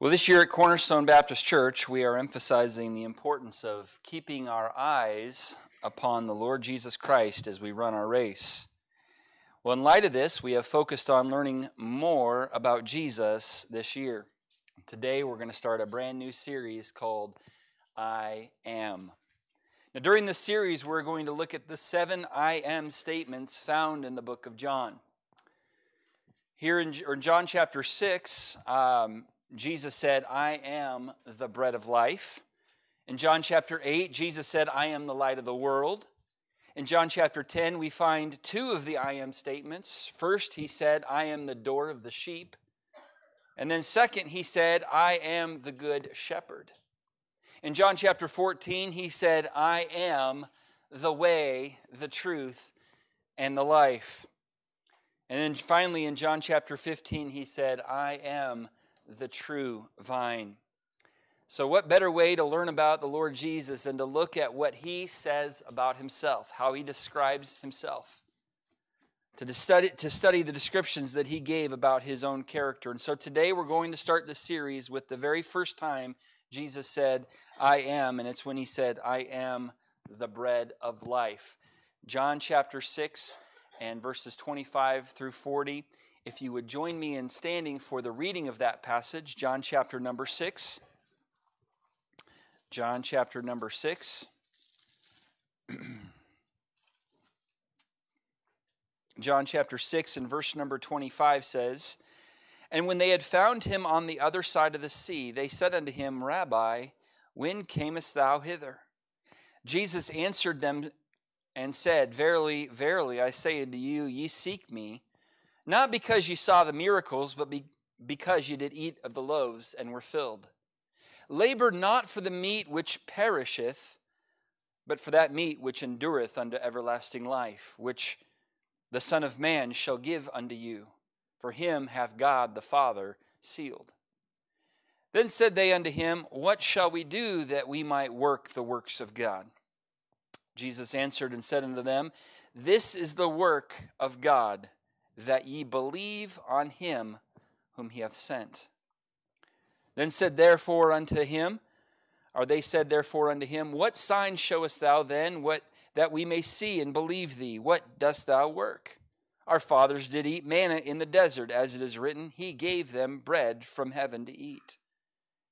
Well, this year at Cornerstone Baptist Church, we are emphasizing the importance of keeping our eyes upon the Lord Jesus Christ as we run our race. Well, in light of this, we have focused on learning more about Jesus this year. Today, we're going to start a brand new series called I Am. Now, during this series, we're going to look at the seven I Am statements found in the book of John. Here in, John chapter 6, um, Jesus said, I am the bread of life. In John chapter 8, Jesus said, I am the light of the world. In John chapter 10, we find two of the I am statements. First, he said, I am the door of the sheep. And then, second, he said, I am the good shepherd. In John chapter 14, he said, I am the way, the truth, and the life. And then finally, in John chapter 15, he said, I am the true vine. So, what better way to learn about the Lord Jesus than to look at what he says about himself, how he describes himself? To study, to study the descriptions that he gave about his own character. And so today we're going to start the series with the very first time Jesus said, I am, and it's when he said, I am the bread of life. John chapter 6 and verses 25 through 40. If you would join me in standing for the reading of that passage, John chapter number 6. John chapter number 6. John chapter 6 and verse number 25 says, And when they had found him on the other side of the sea, they said unto him, Rabbi, when camest thou hither? Jesus answered them and said, Verily, verily, I say unto you, ye seek me not because you saw the miracles, but be, because you did eat of the loaves and were filled. Labor not for the meat which perisheth, but for that meat which endureth unto everlasting life, which the Son of Man shall give unto you. For him hath God the Father sealed. Then said they unto him, What shall we do that we might work the works of God? Jesus answered and said unto them, This is the work of God that ye believe on him whom he hath sent. Then said therefore unto him, or they said therefore unto him, What sign showest thou then, what that we may see and believe thee? What dost thou work? Our fathers did eat manna in the desert, as it is written, He gave them bread from heaven to eat.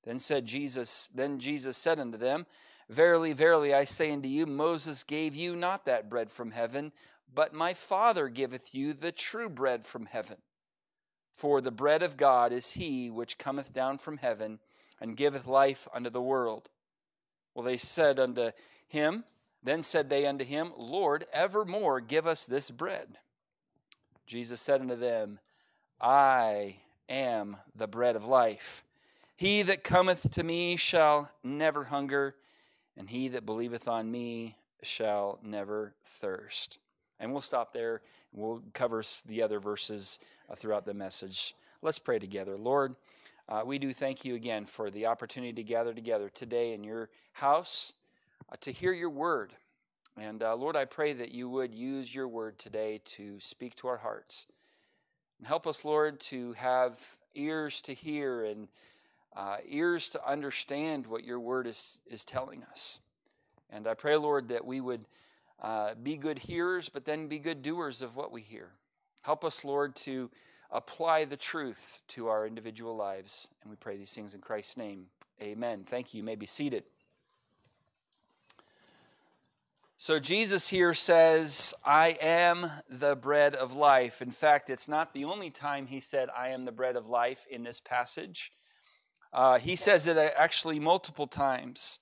Then said Jesus, then Jesus said unto them, Verily, verily, I say unto you, Moses gave you not that bread from heaven, but my Father giveth you the true bread from heaven. For the bread of God is he which cometh down from heaven and giveth life unto the world. Well, they said unto him, Then said they unto him, Lord, evermore give us this bread. Jesus said unto them, I am the bread of life. He that cometh to me shall never hunger, and he that believeth on me shall never thirst. And we'll stop there. We'll cover the other verses uh, throughout the message. Let's pray together. Lord, uh, we do thank you again for the opportunity to gather together today in your house uh, to hear your word. And uh, Lord, I pray that you would use your word today to speak to our hearts. And help us, Lord, to have ears to hear and uh, ears to understand what your word is, is telling us. And I pray, Lord, that we would uh, be good hearers, but then be good doers of what we hear. Help us, Lord, to apply the truth to our individual lives. And we pray these things in Christ's name. Amen. Thank you. You may be seated. So, Jesus here says, I am the bread of life. In fact, it's not the only time he said, I am the bread of life in this passage. Uh, he says it actually multiple times.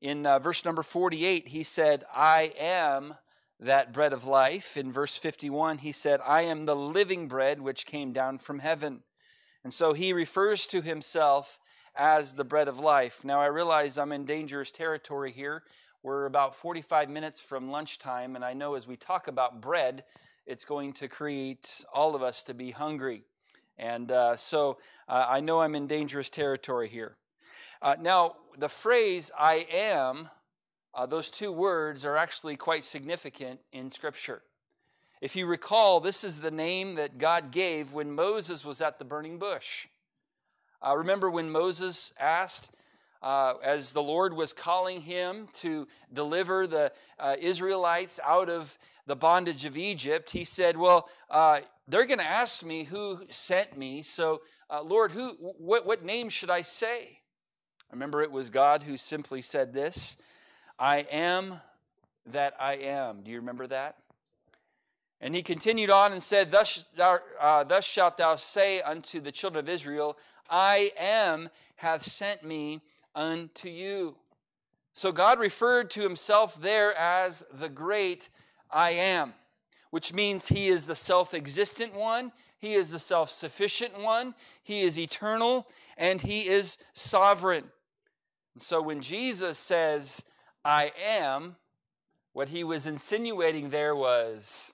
In uh, verse number 48, he said, I am that bread of life. In verse 51, he said, I am the living bread which came down from heaven. And so he refers to himself as the bread of life. Now, I realize I'm in dangerous territory here. We're about 45 minutes from lunchtime, and I know as we talk about bread, it's going to create all of us to be hungry. And uh, so uh, I know I'm in dangerous territory here. Uh, now, the phrase I am, uh, those two words are actually quite significant in Scripture. If you recall, this is the name that God gave when Moses was at the burning bush. Uh, remember when Moses asked, uh, as the Lord was calling him to deliver the uh, Israelites out of the bondage of Egypt, he said, Well, uh, they're going to ask me who sent me. So, uh, Lord, who, what, what name should I say? Remember, it was God who simply said this I am that I am. Do you remember that? And he continued on and said, Thus, thou, uh, thus shalt thou say unto the children of Israel, I am hath sent me unto you. So God referred to himself there as the great I am, which means he is the self existent one, he is the self sufficient one, he is eternal, and he is sovereign. And so when Jesus says, I am, what he was insinuating there was,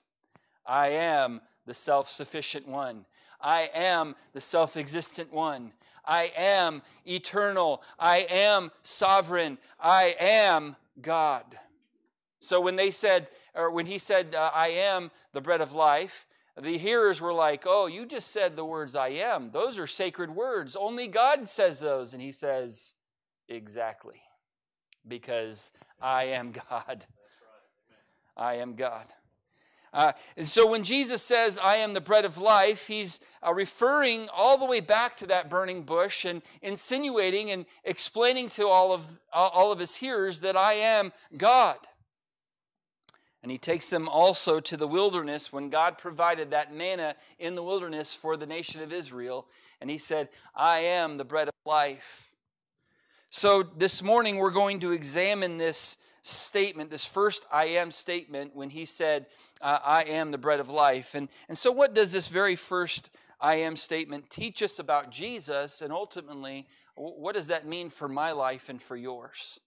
I am the self sufficient one. I am the self existent one. I am eternal. I am sovereign. I am God. So when they said, or when he said, uh, I am the bread of life, the hearers were like, Oh, you just said the words I am. Those are sacred words. Only God says those. And he says, Exactly. Because I am God. I am God. Uh, and so when Jesus says, I am the bread of life, he's uh, referring all the way back to that burning bush and insinuating and explaining to all of, uh, all of his hearers that I am God. And he takes them also to the wilderness when God provided that manna in the wilderness for the nation of Israel. And he said, I am the bread of life. So this morning we're going to examine this statement, this first I am statement, when he said, uh, I am the bread of life. And, and so, what does this very first I am statement teach us about Jesus? And ultimately, what does that mean for my life and for yours?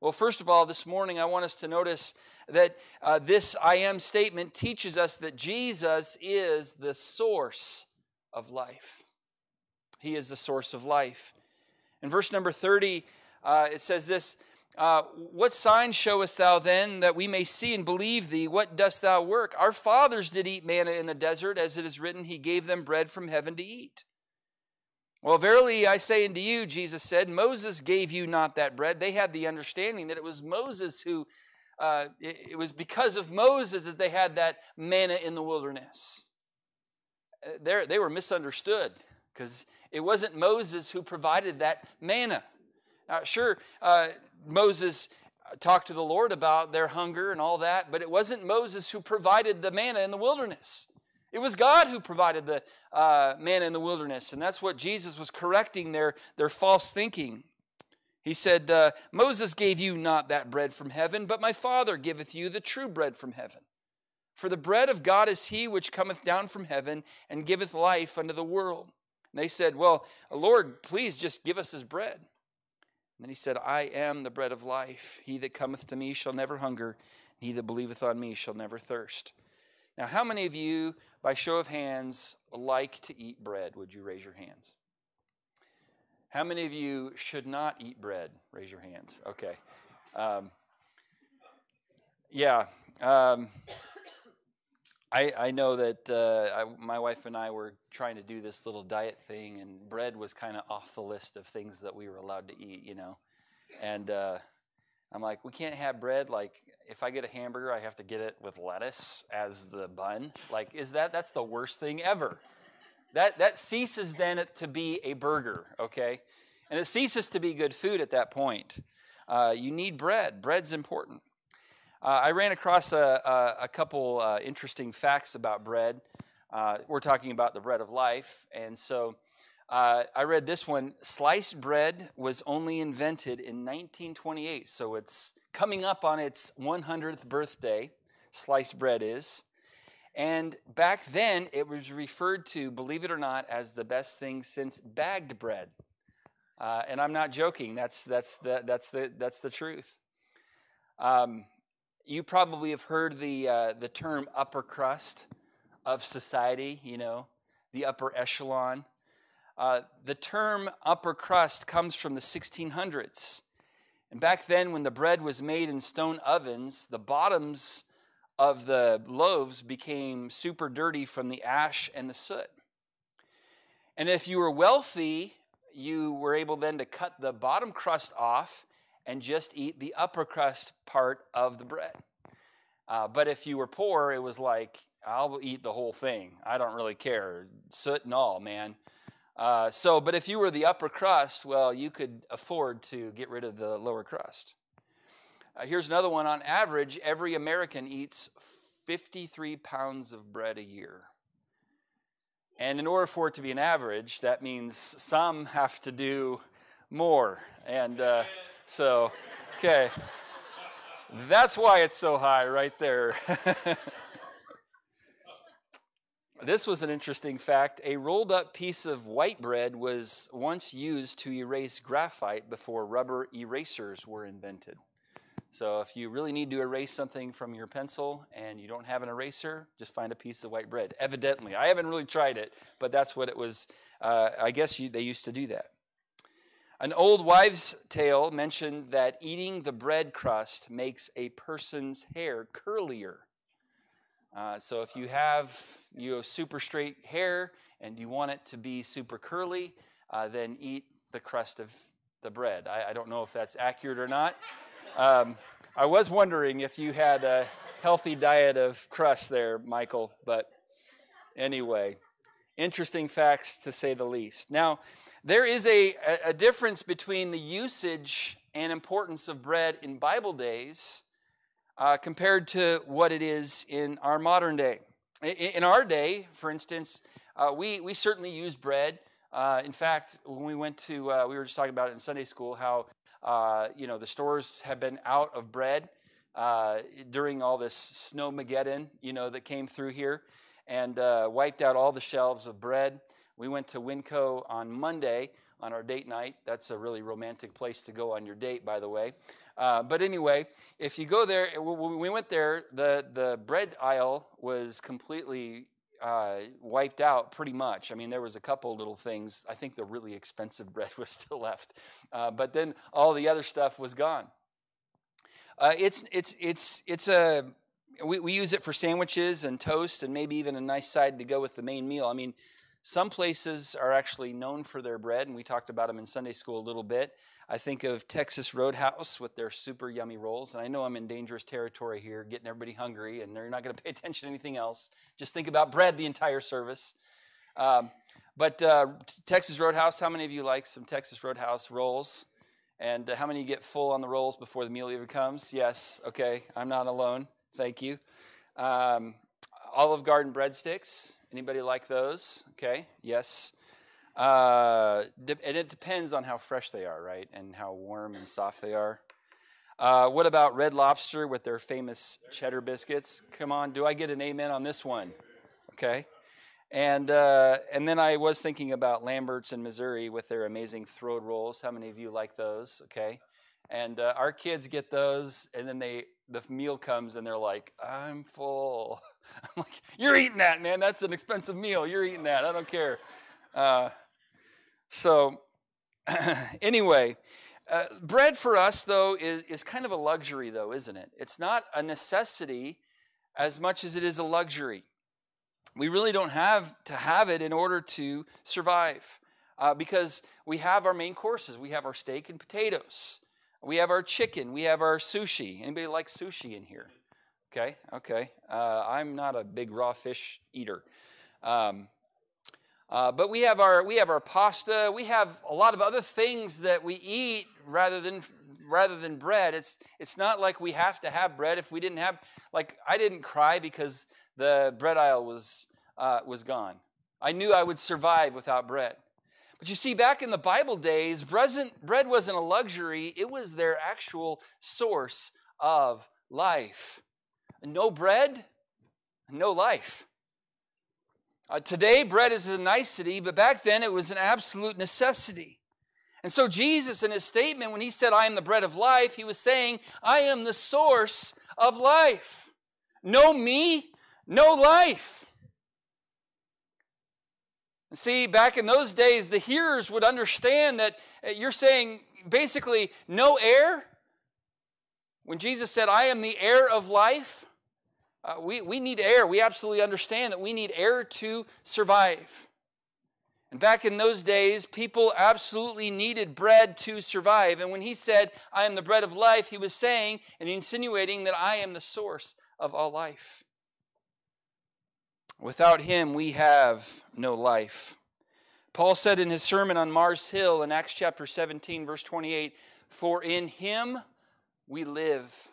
Well, first of all, this morning I want us to notice that uh, this I am statement teaches us that Jesus is the source of life. He is the source of life. In verse number 30, uh, it says this uh, what sign showest thou then that we may see and believe thee? What dost thou work? Our fathers did eat manna in the desert, as it is written, He gave them bread from heaven to eat. Well, verily I say unto you, Jesus said, Moses gave you not that bread. They had the understanding that it was Moses who, uh, it, it was because of Moses that they had that manna in the wilderness. Uh, They're, they were misunderstood because it wasn't Moses who provided that manna. Now, sure, uh, Moses talked to the Lord about their hunger and all that, but it wasn't Moses who provided the manna in the wilderness. It was God who provided the uh, manna in the wilderness, and that's what Jesus was correcting their, their false thinking. He said, uh, Moses gave you not that bread from heaven, but my Father giveth you the true bread from heaven. For the bread of God is he which cometh down from heaven and giveth life unto the world. And they said, Well, Lord, please just give us his bread. And then he said, I am the bread of life. He that cometh to me shall never hunger, he that believeth on me shall never thirst. Now, how many of you, by show of hands, like to eat bread? Would you raise your hands? How many of you should not eat bread? Raise your hands. Okay. Um, yeah. Um, I, I know that uh, I, my wife and I were trying to do this little diet thing, and bread was kind of off the list of things that we were allowed to eat, you know. And uh, I'm like, we can't have bread. Like, if I get a hamburger, I have to get it with lettuce as the bun. Like, is that that's the worst thing ever? That that ceases then to be a burger, okay? And it ceases to be good food at that point. Uh, you need bread. Bread's important. Uh, I ran across a, a, a couple uh, interesting facts about bread. Uh, we're talking about the bread of life. And so uh, I read this one sliced bread was only invented in 1928. So it's coming up on its 100th birthday, sliced bread is. And back then, it was referred to, believe it or not, as the best thing since bagged bread. Uh, and I'm not joking. That's that's the that's the that's the truth. Um, you probably have heard the, uh, the term upper crust of society, you know, the upper echelon. Uh, the term upper crust comes from the 1600s. And back then, when the bread was made in stone ovens, the bottoms of the loaves became super dirty from the ash and the soot. And if you were wealthy, you were able then to cut the bottom crust off and just eat the upper crust part of the bread. Uh, but if you were poor, it was like, I'll eat the whole thing. I don't really care. Soot and all, man. Uh, so, but if you were the upper crust, well, you could afford to get rid of the lower crust. Uh, here's another one. On average, every American eats 53 pounds of bread a year. And in order for it to be an average, that means some have to do more. And uh, so, okay. That's why it's so high right there. this was an interesting fact. A rolled up piece of white bread was once used to erase graphite before rubber erasers were invented. So if you really need to erase something from your pencil and you don't have an eraser, just find a piece of white bread. Evidently, I haven't really tried it, but that's what it was. Uh, I guess you, they used to do that. An old wives' tale mentioned that eating the bread crust makes a person's hair curlier. Uh, so if you have you super straight hair and you want it to be super curly, uh, then eat the crust of the bread. I, I, don't know if that's accurate or not. Um, I was wondering if you had a healthy diet of crust there, Michael, but anyway, interesting facts to say the least. Now, there is a, a difference between the usage and importance of bread in Bible days uh, compared to what it is in our modern day. In, in our day, for instance, uh, we, we certainly use bread. Uh, in fact, when we went to, uh, we were just talking about it in Sunday school, how uh, you know, the stores have been out of bread uh, during all this snowmageddon, you know, that came through here and uh, wiped out all the shelves of bread. We went to Winco on Monday on our date night. That's a really romantic place to go on your date, by the way. Uh, but anyway, if you go there, we went there, the, the bread aisle was completely uh, wiped out pretty much. I mean, there was a couple little things. I think the really expensive bread was still left, uh, but then all the other stuff was gone. Uh, it's it's it's it's a we, we use it for sandwiches and toast and maybe even a nice side to go with the main meal. I mean, some places are actually known for their bread, and we talked about them in Sunday school a little bit. I think of Texas Roadhouse with their super yummy rolls, and I know I'm in dangerous territory here, getting everybody hungry, and they're not going to pay attention to anything else. Just think about bread the entire service. Um, but uh, Texas Roadhouse, how many of you like some Texas Roadhouse rolls? And uh, how many get full on the rolls before the meal even comes? Yes, okay, I'm not alone. Thank you. Um, Olive Garden breadsticks, Anybody like those? Okay, yes. Uh, and it depends on how fresh they are, right? And how warm and soft they are. Uh, what about Red Lobster with their famous cheddar biscuits? Come on, do I get an amen on this one? Okay. And uh, and then I was thinking about Lambert's in Missouri with their amazing throwed rolls. How many of you like those? Okay. And uh, our kids get those, and then they the meal comes and they're like, I'm full. I'm like, you're eating that, man. That's an expensive meal. You're eating that. I don't care. Uh, so, anyway, uh, bread for us, though, is, is kind of a luxury, though, isn't it? It's not a necessity as much as it is a luxury. We really don't have to have it in order to survive uh, because we have our main courses. We have our steak and potatoes. We have our chicken. We have our sushi. Anybody like sushi in here? Okay, okay. Uh, I'm not a big raw fish eater. Um, uh, but we have our we have our pasta. We have a lot of other things that we eat rather than rather than bread. It's it's not like we have to have bread. If we didn't have like I didn't cry because the bread aisle was uh, was gone. I knew I would survive without bread. But you see, back in the Bible days, bread wasn't a luxury, it was their actual source of life. No bread, no life. Uh, today, bread is a nicety, but back then it was an absolute necessity. And so, Jesus, in his statement, when he said, I am the bread of life, he was saying, I am the source of life. No me, no life. See, back in those days, the hearers would understand that uh, you're saying basically no air. When Jesus said, I am the air of life, uh, we, we need air. We absolutely understand that we need air to survive. And back in those days, people absolutely needed bread to survive. And when he said, I am the bread of life, he was saying and insinuating that I am the source of all life. Without him, we have no life. Paul said in his sermon on Mars Hill in Acts chapter 17, verse 28, For in him we live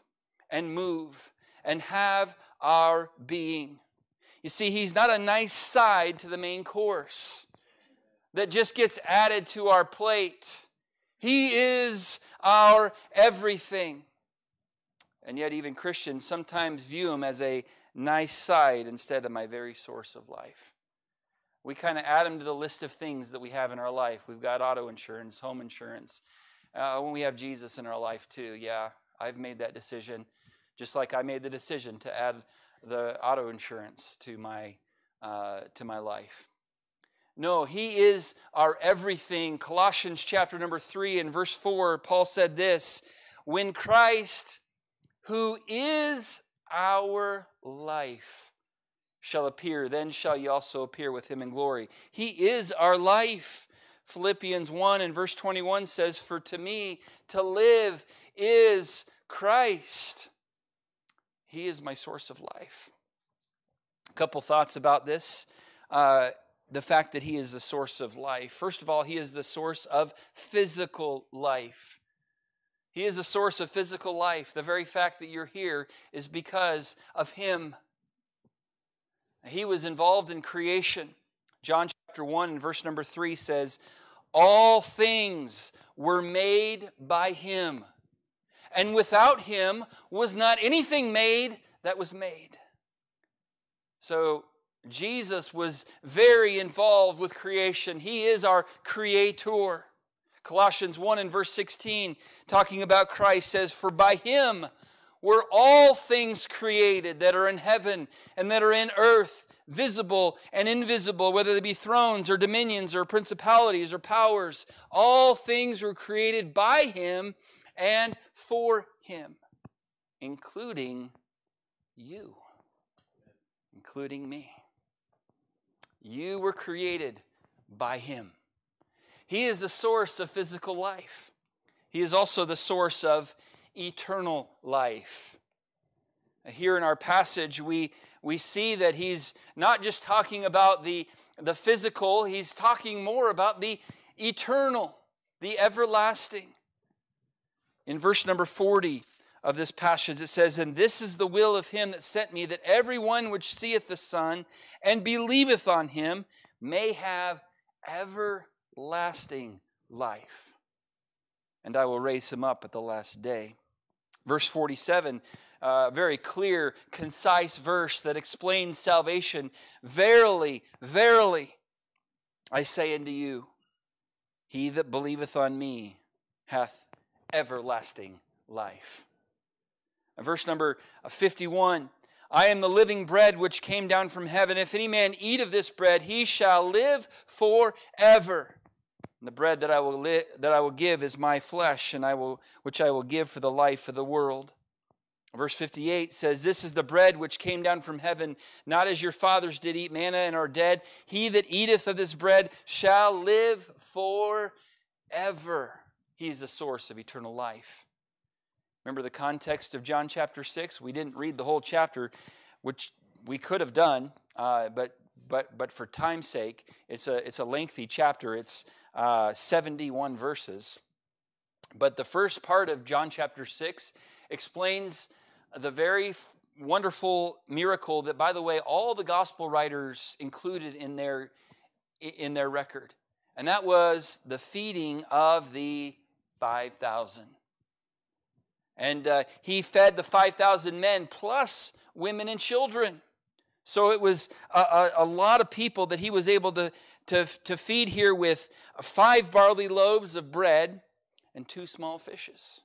and move and have our being. You see, he's not a nice side to the main course that just gets added to our plate. He is our everything. And yet, even Christians sometimes view him as a nice side instead of my very source of life. We kind of add them to the list of things that we have in our life. We've got auto insurance, home insurance. Uh, when we have Jesus in our life, too, yeah, I've made that decision, just like I made the decision to add the auto insurance to my, uh, to my life. No, he is our everything. Colossians chapter number 3 and verse 4, Paul said this When Christ, who is our life, shall appear, then shall ye also appear with him in glory. He is our life. Philippians 1 and verse 21 says, For to me to live is Christ. He is my source of life. A couple thoughts about this. Uh, the fact that He is the source of life. First of all, He is the source of physical life. He is the source of physical life. The very fact that you're here is because of Him. He was involved in creation. John chapter 1 verse number 3 says, All things were made by Him, and without Him was not anything made that was made. So Jesus was very involved with creation. He is our creator. Colossians 1 and verse 16, talking about Christ, says, For by him were all things created that are in heaven and that are in earth, visible and invisible, whether they be thrones or dominions or principalities or powers. All things were created by him and for him, including you, including me. You were created by Him. He is the source of physical life, He is also the source of eternal life. Here in our passage, we, we see that he's not just talking about the, the physical, he's talking more about the eternal, the everlasting. In verse number 40, of this passage. It says, And this is the will of him that sent me, that every one which seeth the Son and believeth on him may have everlasting life. And I will raise him up at the last day. Verse 47, a uh, very clear, concise verse that explains salvation. Verily, verily, I say unto you, he that believeth on me hath everlasting life. Verse number 51 I am the living bread which came down from heaven. If any man eat of this bread, he shall live forever. And the bread that I will li- that I will give is my flesh, and I will which I will give for the life of the world. Verse 58 says, This is the bread which came down from heaven, not as your fathers did eat manna and are dead. He that eateth of this bread shall live forever. He is the source of eternal life. Remember the context of John chapter 6? We didn't read the whole chapter, which we could have done, uh, but, but, but for time's sake, it's a, it's a lengthy chapter. It's uh, 71 verses. But the first part of John chapter 6 explains the very wonderful miracle that, by the way, all the gospel writers included in their, in their record. And that was the feeding of the 5,000. And uh, he fed the 5,000 men plus women and children. So it was a, a, a, lot of people that he was able to, to, to feed here with five barley loaves of bread and two small fishes.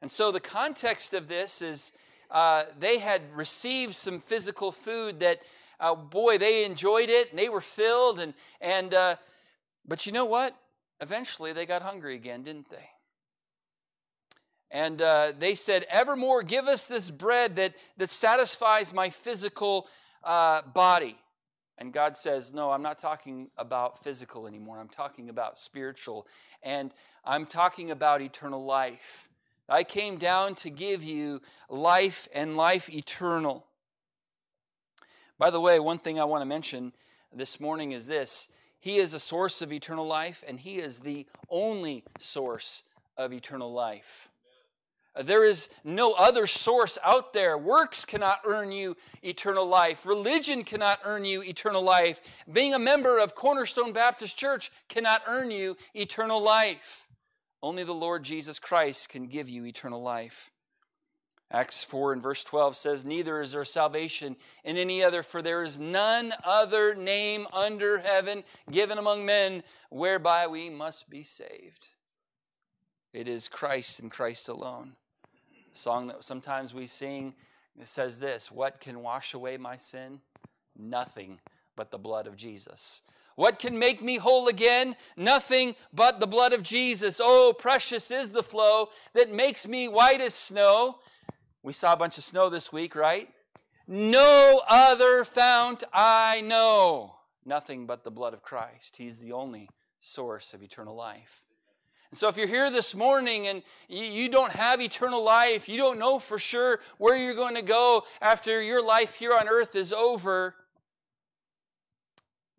And so the context of this is uh, they had received some physical food that, uh, boy, they enjoyed it and they were filled. And, and uh, but you know what? Eventually they got hungry again, didn't they? And uh, they said, Evermore, give us this bread that, that satisfies my physical uh, body. And God says, No, I'm not talking about physical anymore. I'm talking about spiritual. And I'm talking about eternal life. I came down to give you life and life eternal. By the way, one thing I want to mention this morning is this He is a source of eternal life, and He is the only source of eternal life. There is no other source out there. Works cannot earn you eternal life. Religion cannot earn you eternal life. Being a member of Cornerstone Baptist Church cannot earn you eternal life. Only the Lord Jesus Christ can give you eternal life. Acts 4 and verse 12 says, Neither is there salvation in any other, for there is none other name under heaven given among men whereby we must be saved. It is Christ and Christ alone. A song that sometimes we sing says this What can wash away my sin? Nothing but the blood of Jesus. What can make me whole again? Nothing but the blood of Jesus. Oh, precious is the flow that makes me white as snow. We saw a bunch of snow this week, right? No other fount I know. Nothing but the blood of Christ. He's the only source of eternal life. And so, if you're here this morning and you, don't have eternal life, you don't know for sure where you're going to go after your life here on earth is over,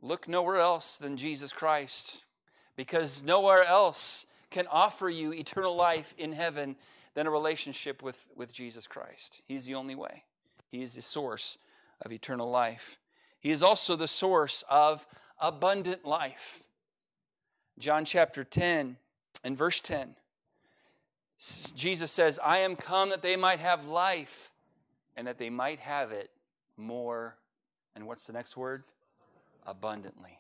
look nowhere else than Jesus Christ. Because nowhere else can offer you eternal life in heaven than a relationship with, with Jesus Christ. He's the only way, He is the source of eternal life. He is also the source of abundant life. John chapter 10 in verse 10, Jesus says, I am come that they might have life and that they might have it more. And what's the next word? Abundantly.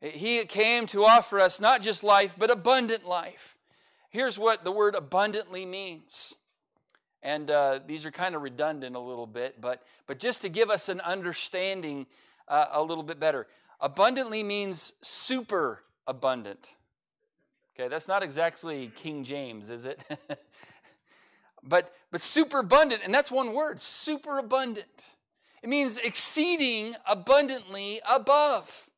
He came to offer us not just life, but abundant life. Here's what the word abundantly means. And uh, these are kind of redundant a little bit, but, but just to give us an understanding uh, a little bit better. Abundantly means super abundant. Okay, that's not exactly King James, is it? but but super abundant, and that's one word, super abundant. It means exceeding abundantly above.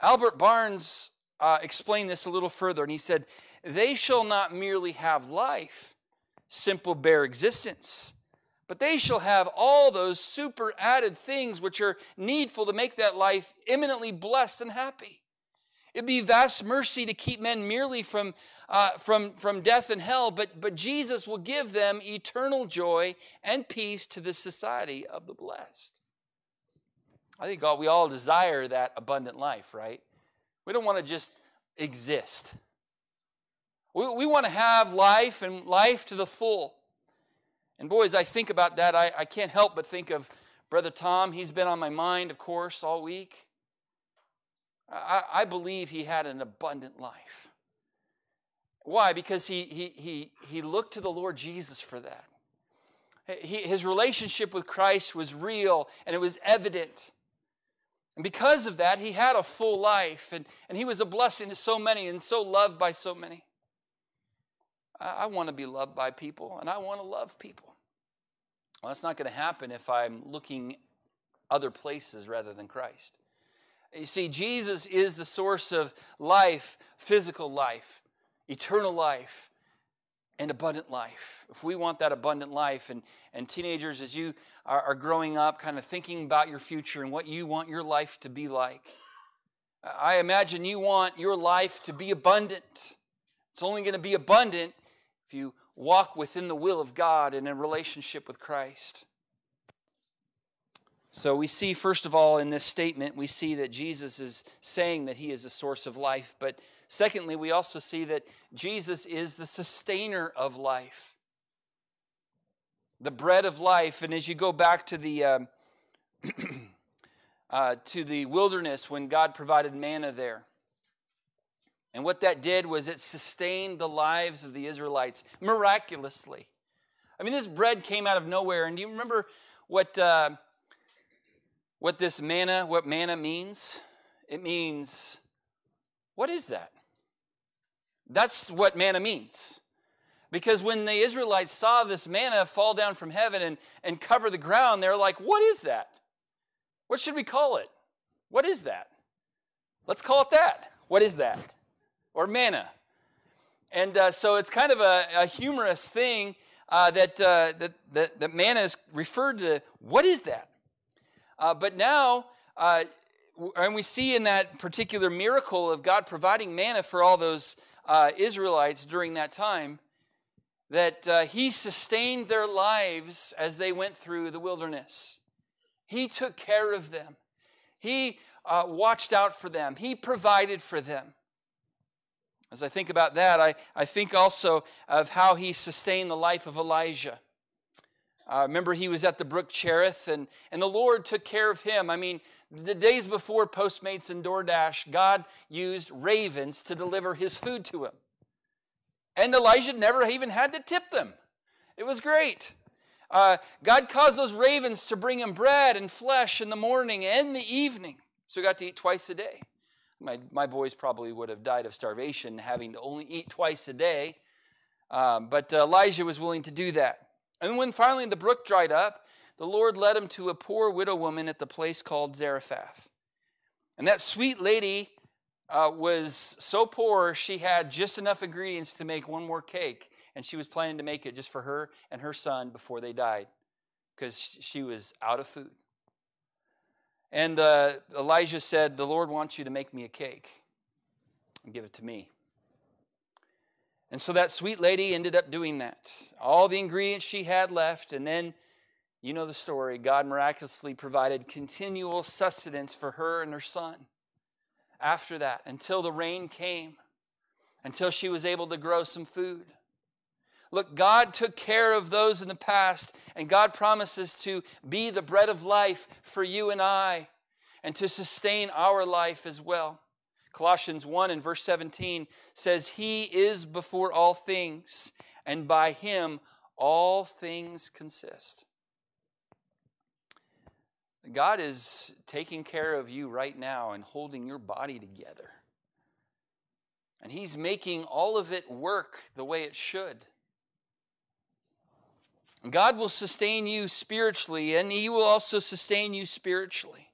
Albert Barnes uh, explained this a little further, and he said, They shall not merely have life, simple bare existence, but they shall have all those super added things which are needful to make that life eminently blessed and happy. It'd be vast mercy to keep men merely from, uh, from, from death and hell, but, but Jesus will give them eternal joy and peace to the society of the blessed. I think all, we all desire that abundant life, right? We don't want to just exist. We, we want to have life and life to the full. And boys, I think about that. I, I can't help but think of Brother Tom. He's been on my mind, of course, all week. I, I believe he had an abundant life. Why? Because he, he, he, he looked to the Lord Jesus for that. He, his relationship with Christ was real and it was evident. And because of that, he had a full life and, and he was a blessing to so many and so loved by so many. I, I want to be loved by people and I want to love people. Well, that's not going to happen if I'm looking other places rather than Christ. You see, Jesus is the source of life, physical life, eternal life, and abundant life. If we want that abundant life, and, and teenagers, as you are, are growing up, kind of thinking about your future and what you want your life to be like, I imagine you want your life to be abundant. It's only going to be abundant if you walk within the will of God and in relationship with Christ. So we see, first of all, in this statement, we see that Jesus is saying that he is the source of life. But secondly, we also see that Jesus is the sustainer of life, the bread of life. And as you go back to the uh, uh, to the wilderness when God provided manna there, and what that did was it sustained the lives of the Israelites miraculously. I mean, this bread came out of nowhere. And do you remember what? Uh, what this manna, what manna means? It means, what is that? That's what manna means. Because when the Israelites saw this manna fall down from heaven and, and cover the ground, they're like, what is that? What should we call it? What is that? Let's call it that. What is that? Or manna. And uh, so it's kind of a, a humorous thing uh, that, uh, that, that, that, manna is referred to. What is that? Uh, but now, uh, and we see in that particular miracle of God providing manna for all those uh, Israelites during that time, that He sustained their lives as they went through the wilderness. He took care of them. He uh, watched out for them, He provided for them. As I think about that, I, I think also of how He sustained the life of Elijah. Uh, remember, he was at the brook Cherith, and, and the Lord took care of him. I mean, the days before Postmates and DoorDash, God used ravens to deliver his food to him. And Elijah never even had to tip them. It was great. Uh, God caused those ravens to bring him bread and flesh in the morning and the evening. So he got to eat twice a day. My, my boys probably would have died of starvation having to only eat twice a day. Um, but uh, Elijah was willing to do that. And when finally the brook dried up, the Lord led him to a poor widow woman at the place called Zarephath. And that sweet lady uh, was so poor, she had just enough ingredients to make one more cake and she was planning to make it just for her and her son before they died because she was out of food. And uh, Elijah said, The Lord wants you to make me a cake and give it to me. And so that sweet lady ended up doing that. All the ingredients she had left, and then you know the story. God miraculously provided continual sustenance for her and her son after that until the rain came, until she was able to grow some food. Look, God took care of those in the past, and God promises to be the bread of life for you and I and to sustain our life as well. Colossians 1 and verse 17 says, He is before all things, and by Him all things consist. God is taking care of you right now and holding your body together. And He's making all of it work the way it should. God will sustain you spiritually, and He will also sustain you spiritually.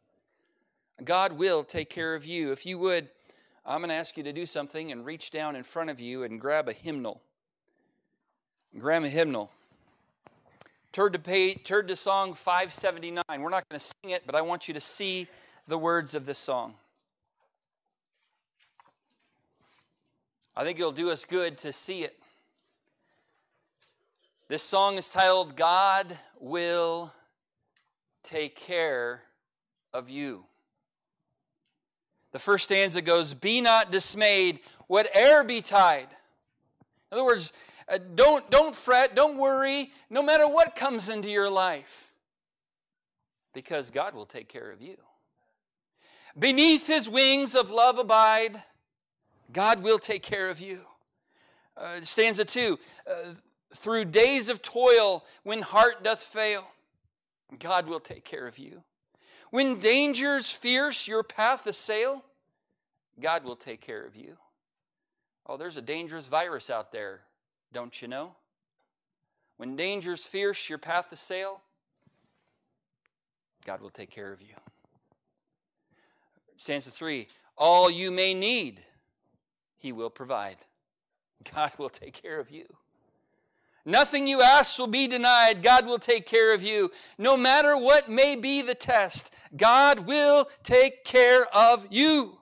God will take care of you. If you would, I'm going to ask you to do something and reach down in front of you and grab a hymnal. Grab a hymnal. Turn to, turn to song 579. We're not going to sing it, but I want you to see the words of this song. I think it'll do us good to see it. This song is titled God Will Take Care of You. The first stanza goes, Be not dismayed, whate'er betide. In other words, uh, don't, don't fret, don't worry, no matter what comes into your life, because God will take care of you. Beneath his wings of love abide, God will take care of you. Uh, stanza two, uh, through days of toil when heart doth fail, God will take care of you. When dangers fierce your path assail, God will take care of you. Oh, there's a dangerous virus out there, don't you know? When dangers fierce your path assail, God will take care of you. Stanza three, all you may need, He will provide. God will take care of you. Nothing you ask will be denied. God will take care of you. No matter what may be the test, God will take care of you.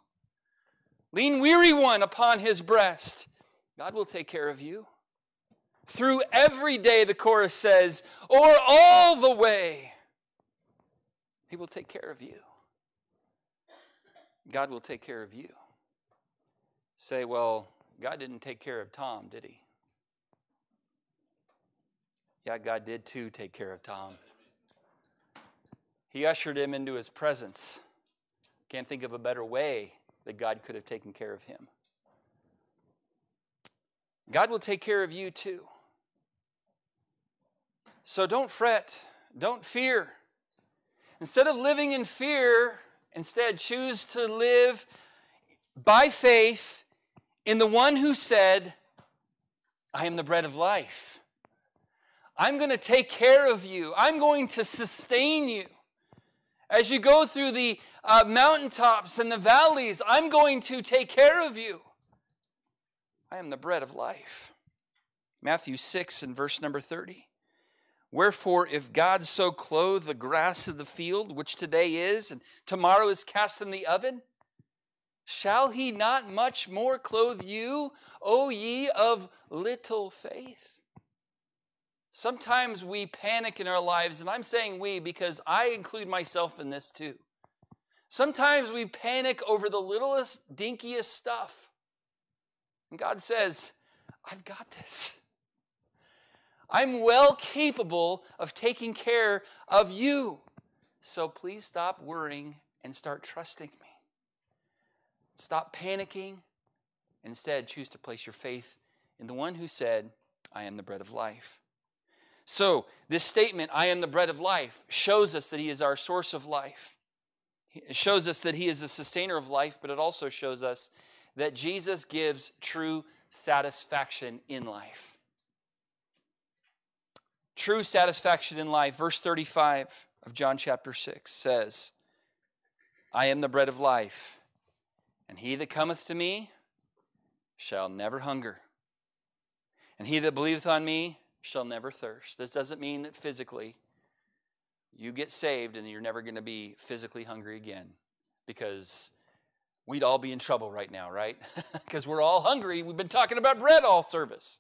Lean weary one upon his breast. God will take care of you. Through every day, the chorus says, or all the way, he will take care of you. God will take care of you. Say, well, God didn't take care of Tom, did he? Yeah, God did too take care of Tom. He ushered him into his presence. Can't think of a better way that God could have taken care of him. God will take care of you too. So don't fret, don't fear. Instead of living in fear, instead choose to live by faith in the one who said, I am the bread of life. I'm going to take care of you. I'm going to sustain you. As you go through the uh, mountaintops and the valleys, I'm going to take care of you. I am the bread of life. Matthew 6 and verse number 30. Wherefore, if God so clothe the grass of the field, which today is, and tomorrow is cast in the oven, shall he not much more clothe you, O ye of little faith? Sometimes we panic in our lives, and I'm saying we because I include myself in this too. Sometimes we panic over the littlest, dinkiest stuff. And God says, I've got this. I'm well capable of taking care of you. So please stop worrying and start trusting me. Stop panicking. Instead, choose to place your faith in the one who said, I am the bread of life. So, this statement, I am the bread of life, shows us that He is our source of life. It shows us that He is the sustainer of life, but it also shows us that Jesus gives true satisfaction in life. True satisfaction in life. Verse 35 of John chapter 6 says, I am the bread of life, and he that cometh to me shall never hunger. And he that believeth on me shall never thirst. This doesn't mean that physically you get saved and you're never going to be physically hungry again because we'd all be in trouble right now, right? Because we're all hungry. We've been talking about bread all service.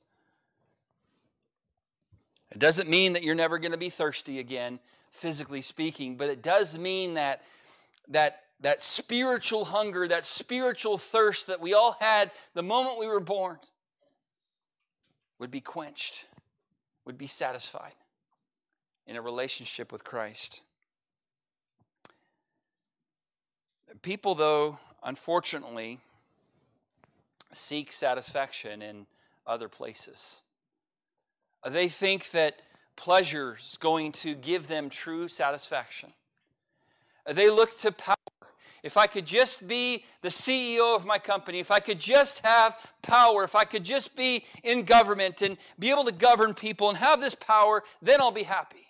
It doesn't mean that you're never going to be thirsty again, physically speaking, but it does mean that that that spiritual hunger, that spiritual thirst that we all had the moment we were born would be quenched would be satisfied in a relationship with Christ. People, though, unfortunately, seek satisfaction in other places. They think that pleasure is going to give them true satisfaction. They look to power if I could just be the CEO of my company, if I could just have power, if I could just be in government and be able to govern people and have this power, then I'll be happy.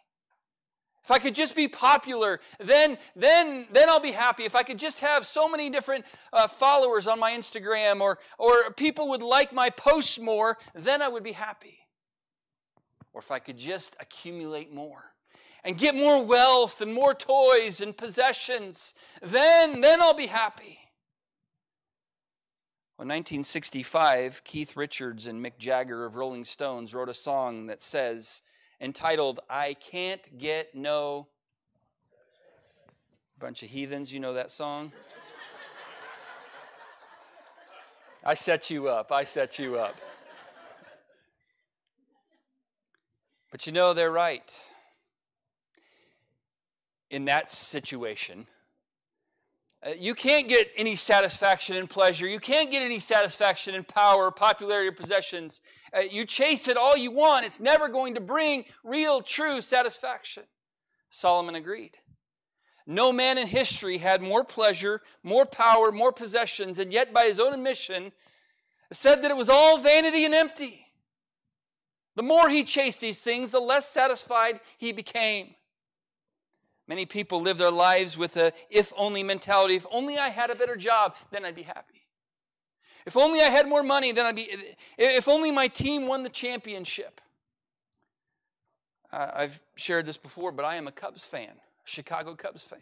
If I could just be popular, then, then, then I'll be happy. If I could just have so many different uh, followers on my Instagram or, or people would like my posts more, then I would be happy. Or if I could just accumulate more and get more wealth and more toys and possessions, then, then I'll be happy. Well, in 1965, Keith Richards and Mick Jagger of Rolling Stones wrote a song that says, entitled, I Can't Get No. Bunch of heathens, you know that song? I set you up. I set you up. But you know, they're right in that situation. Uh, you can't get any satisfaction in pleasure. You can't get any satisfaction in power, popularity, or possessions. Uh, you chase it all you want, it's never going to bring real, true satisfaction. Solomon agreed. No man in history had more pleasure, more power, more possessions, and yet by his own admission said that it was all vanity and empty. The more he chased these things, the less satisfied he became. Many people live their lives with a if only mentality. If only I had a better job, then I'd be happy. If only I had more money, then I'd be. If only my team won the championship. Uh, I've shared this before, but I am a Cubs fan, Chicago Cubs fan.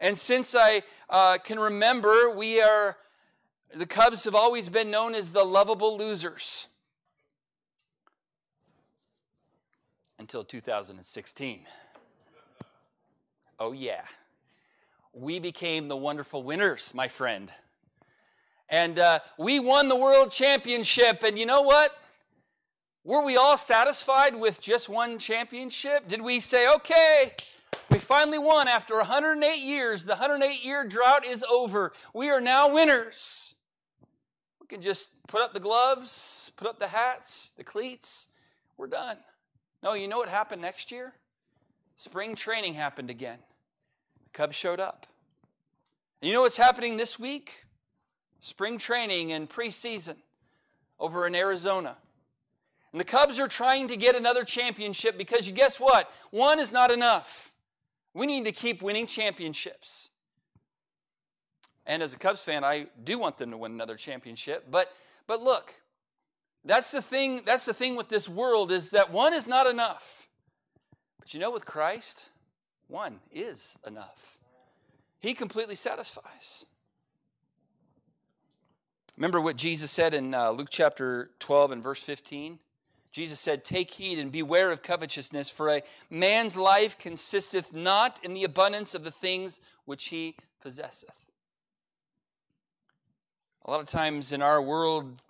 And since I uh, can remember, we are, the Cubs have always been known as the lovable losers. Until 2016. Oh, yeah. We became the wonderful winners, my friend. And uh, we won the world championship. And you know what? Were we all satisfied with just one championship? Did we say, okay, we finally won after 108 years. The 108 year drought is over. We are now winners. We can just put up the gloves, put up the hats, the cleats. We're done. No, you know what happened next year? Spring training happened again. Cubs showed up. And you know what's happening this week? Spring training and preseason over in Arizona. And the Cubs are trying to get another championship because you guess what? One is not enough. We need to keep winning championships. And as a Cubs fan, I do want them to win another championship. But but look, that's the thing, that's the thing with this world is that one is not enough. But you know with Christ, one is enough. He completely satisfies. Remember what Jesus said in uh, Luke chapter 12 and verse 15? Jesus said, Take heed and beware of covetousness, for a man's life consisteth not in the abundance of the things which he possesseth. A lot of times in our world,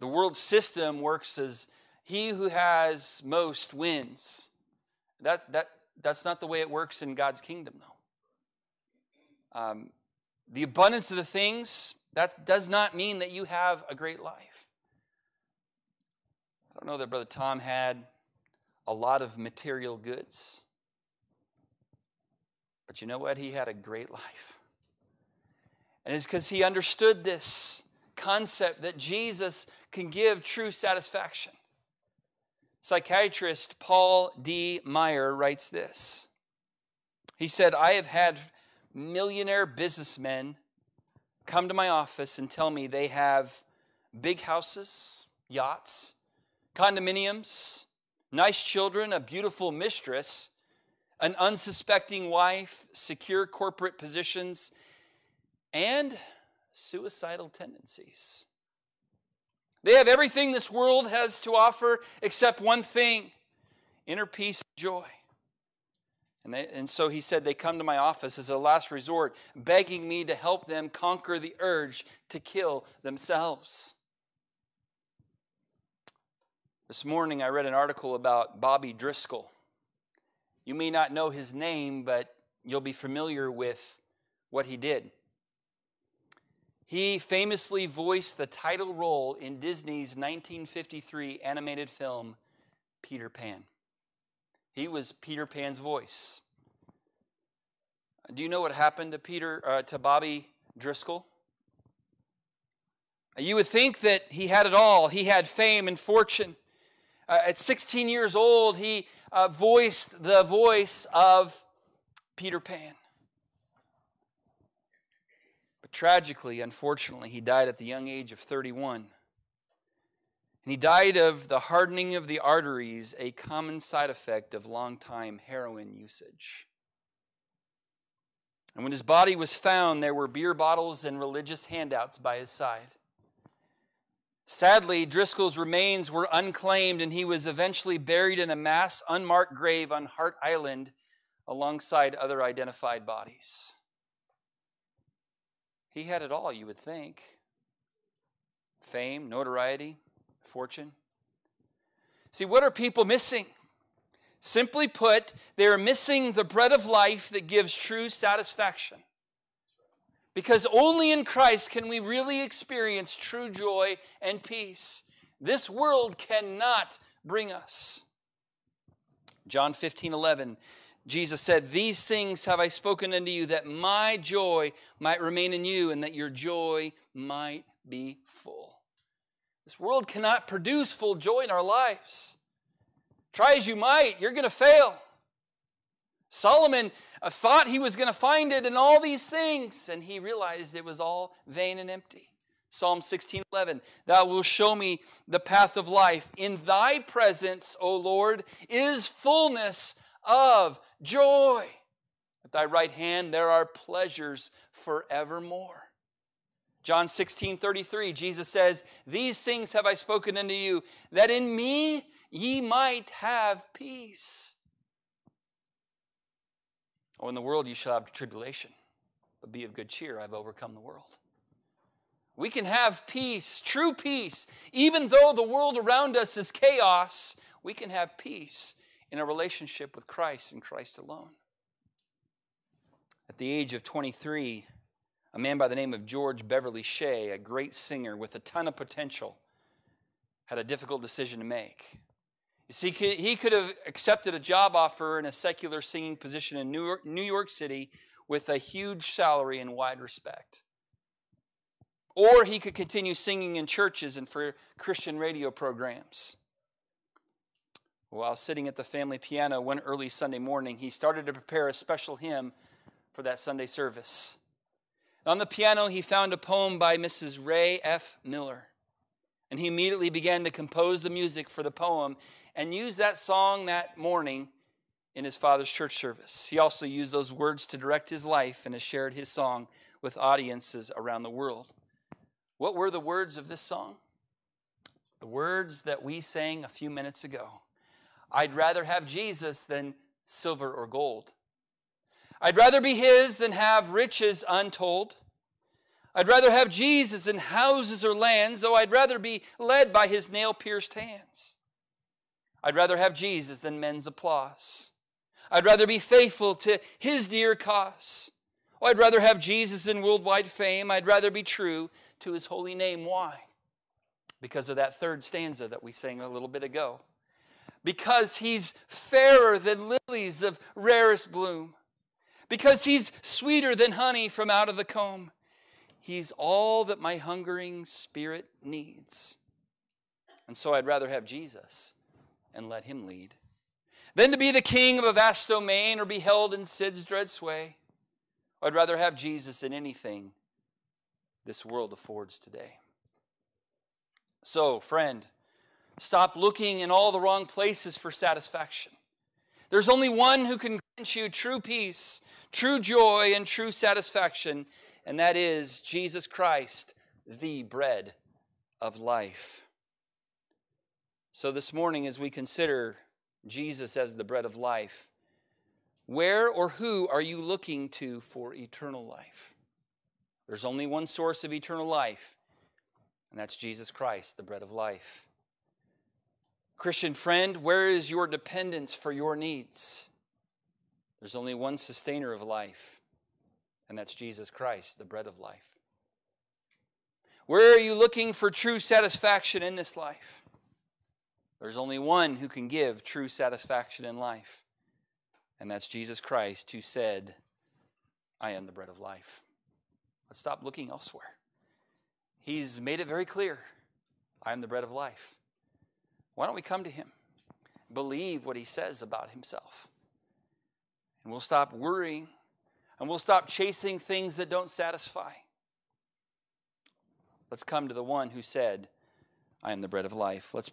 the world system works as he who has most wins. That, that, that's not the way it works in God's kingdom, though. Um, the abundance of the things, that does not mean that you have a great life. I don't know that Brother Tom had a lot of material goods. But you know what? He had a great life. And it's because he understood this concept that Jesus can give true satisfaction. Psychiatrist Paul D. Meier writes this. He said, I have had millionaire businessmen come to my office and tell me they have big houses, yachts, condominiums, nice children, a beautiful mistress, an unsuspecting wife, secure corporate positions, and suicidal tendencies. They have everything this world has to offer except one thing inner peace and joy. And, they, and so he said, They come to my office as a last resort, begging me to help them conquer the urge to kill themselves. This morning I read an article about Bobby Driscoll. You may not know his name, but you'll be familiar with what he did. He famously voiced the title role in Disney's 1953 animated film, Peter Pan. He was Peter Pan's voice. Do you know what happened to Peter uh, to Bobby Driscoll? You would think that he had it all. He had fame and fortune. Uh, at 16 years old, he uh, voiced the voice of Peter Pan. Tragically, unfortunately, he died at the young age of 31. And he died of the hardening of the arteries, a common side effect of long-time heroin usage. And when his body was found, there were beer bottles and religious handouts by his side. Sadly, Driscoll's remains were unclaimed, and he was eventually buried in a mass unmarked grave on Hart Island alongside other identified bodies. He had it all, you would think fame, notoriety, fortune. See, what are people missing? Simply put, they are missing the bread of life that gives true satisfaction. Because only in Christ can we really experience true joy and peace. This world cannot bring us. John 15 11 Jesus said, These things have I spoken unto you, that my joy might remain in you, and that your joy might be full. This world cannot produce full joy in our lives. Try as you might, you're going to fail. Solomon uh, thought he was going to find it in all these things, and he realized it was all vain and empty. Psalm 16 11, Thou wilt show me the path of life. In thy presence, O Lord, is fullness of joy. At thy right hand there are pleasures forevermore. John 16, 33, Jesus says, These things have I spoken unto you, that in me ye might have peace. Oh, in the world you shall have tribulation, but be of good cheer, I've overcome the world. We can have peace, true peace, even though the world around us is chaos, we can have peace in a relationship with Christ and Christ alone. At the age of 23, a man by the name of George Beverly Shea, a great singer with a ton of potential, had a difficult decision to make. You see, he could have accepted a job offer in a secular singing position in New York, New York City with a huge salary and wide respect. Or he could continue singing in churches and for Christian radio programs. While sitting at the family piano one early Sunday morning, he started to prepare a special hymn for that Sunday service. On the piano, he found a poem by Mrs. Ray F. Miller. And he immediately began to compose the music for the poem and used that song that morning in his father's church service. He also used those words to direct his life and has shared his song with audiences around the world. What were the words of this song? The words that we sang a few minutes ago. I'd rather have Jesus than silver or gold. I'd rather be his than have riches untold. I'd rather have Jesus than houses or lands, though I'd rather be led by his nail pierced hands. I'd rather have Jesus than men's applause. I'd rather be faithful to his dear cause. Oh, I'd rather have Jesus than worldwide fame. I'd rather be true to his holy name. Why? Because of that third stanza that we sang a little bit ago. Because he's fairer than lilies of rarest bloom. Because he's sweeter than honey from out of the comb. He's all that my hungering spirit needs. And so I'd rather have Jesus and let him lead than to be the king of a vast domain or be held in Sid's dread sway. I'd rather have Jesus than anything this world affords today. So, friend, stop looking in all the wrong places for satisfaction. There's only one who can grant you true peace, true joy, and true satisfaction, and that is Jesus Christ, the bread of life. So, this morning, as we consider Jesus as the bread of life, where or who are you looking to for eternal life? There's only one source of eternal life, and that's Jesus Christ, the bread of life. Christian friend, where is your dependence for your needs? There's only one sustainer of life, and that's Jesus Christ, the bread of life. Where are you looking for true satisfaction in this life? There's only one who can give true satisfaction in life, and that's Jesus Christ, who said, I am the bread of life. Let's stop looking elsewhere. He's made it very clear I am the bread of life. Why don't we come to him? Believe what he says about himself. And we'll stop worrying and we'll stop chasing things that don't satisfy. Let's come to the one who said, I am the bread of life. Let's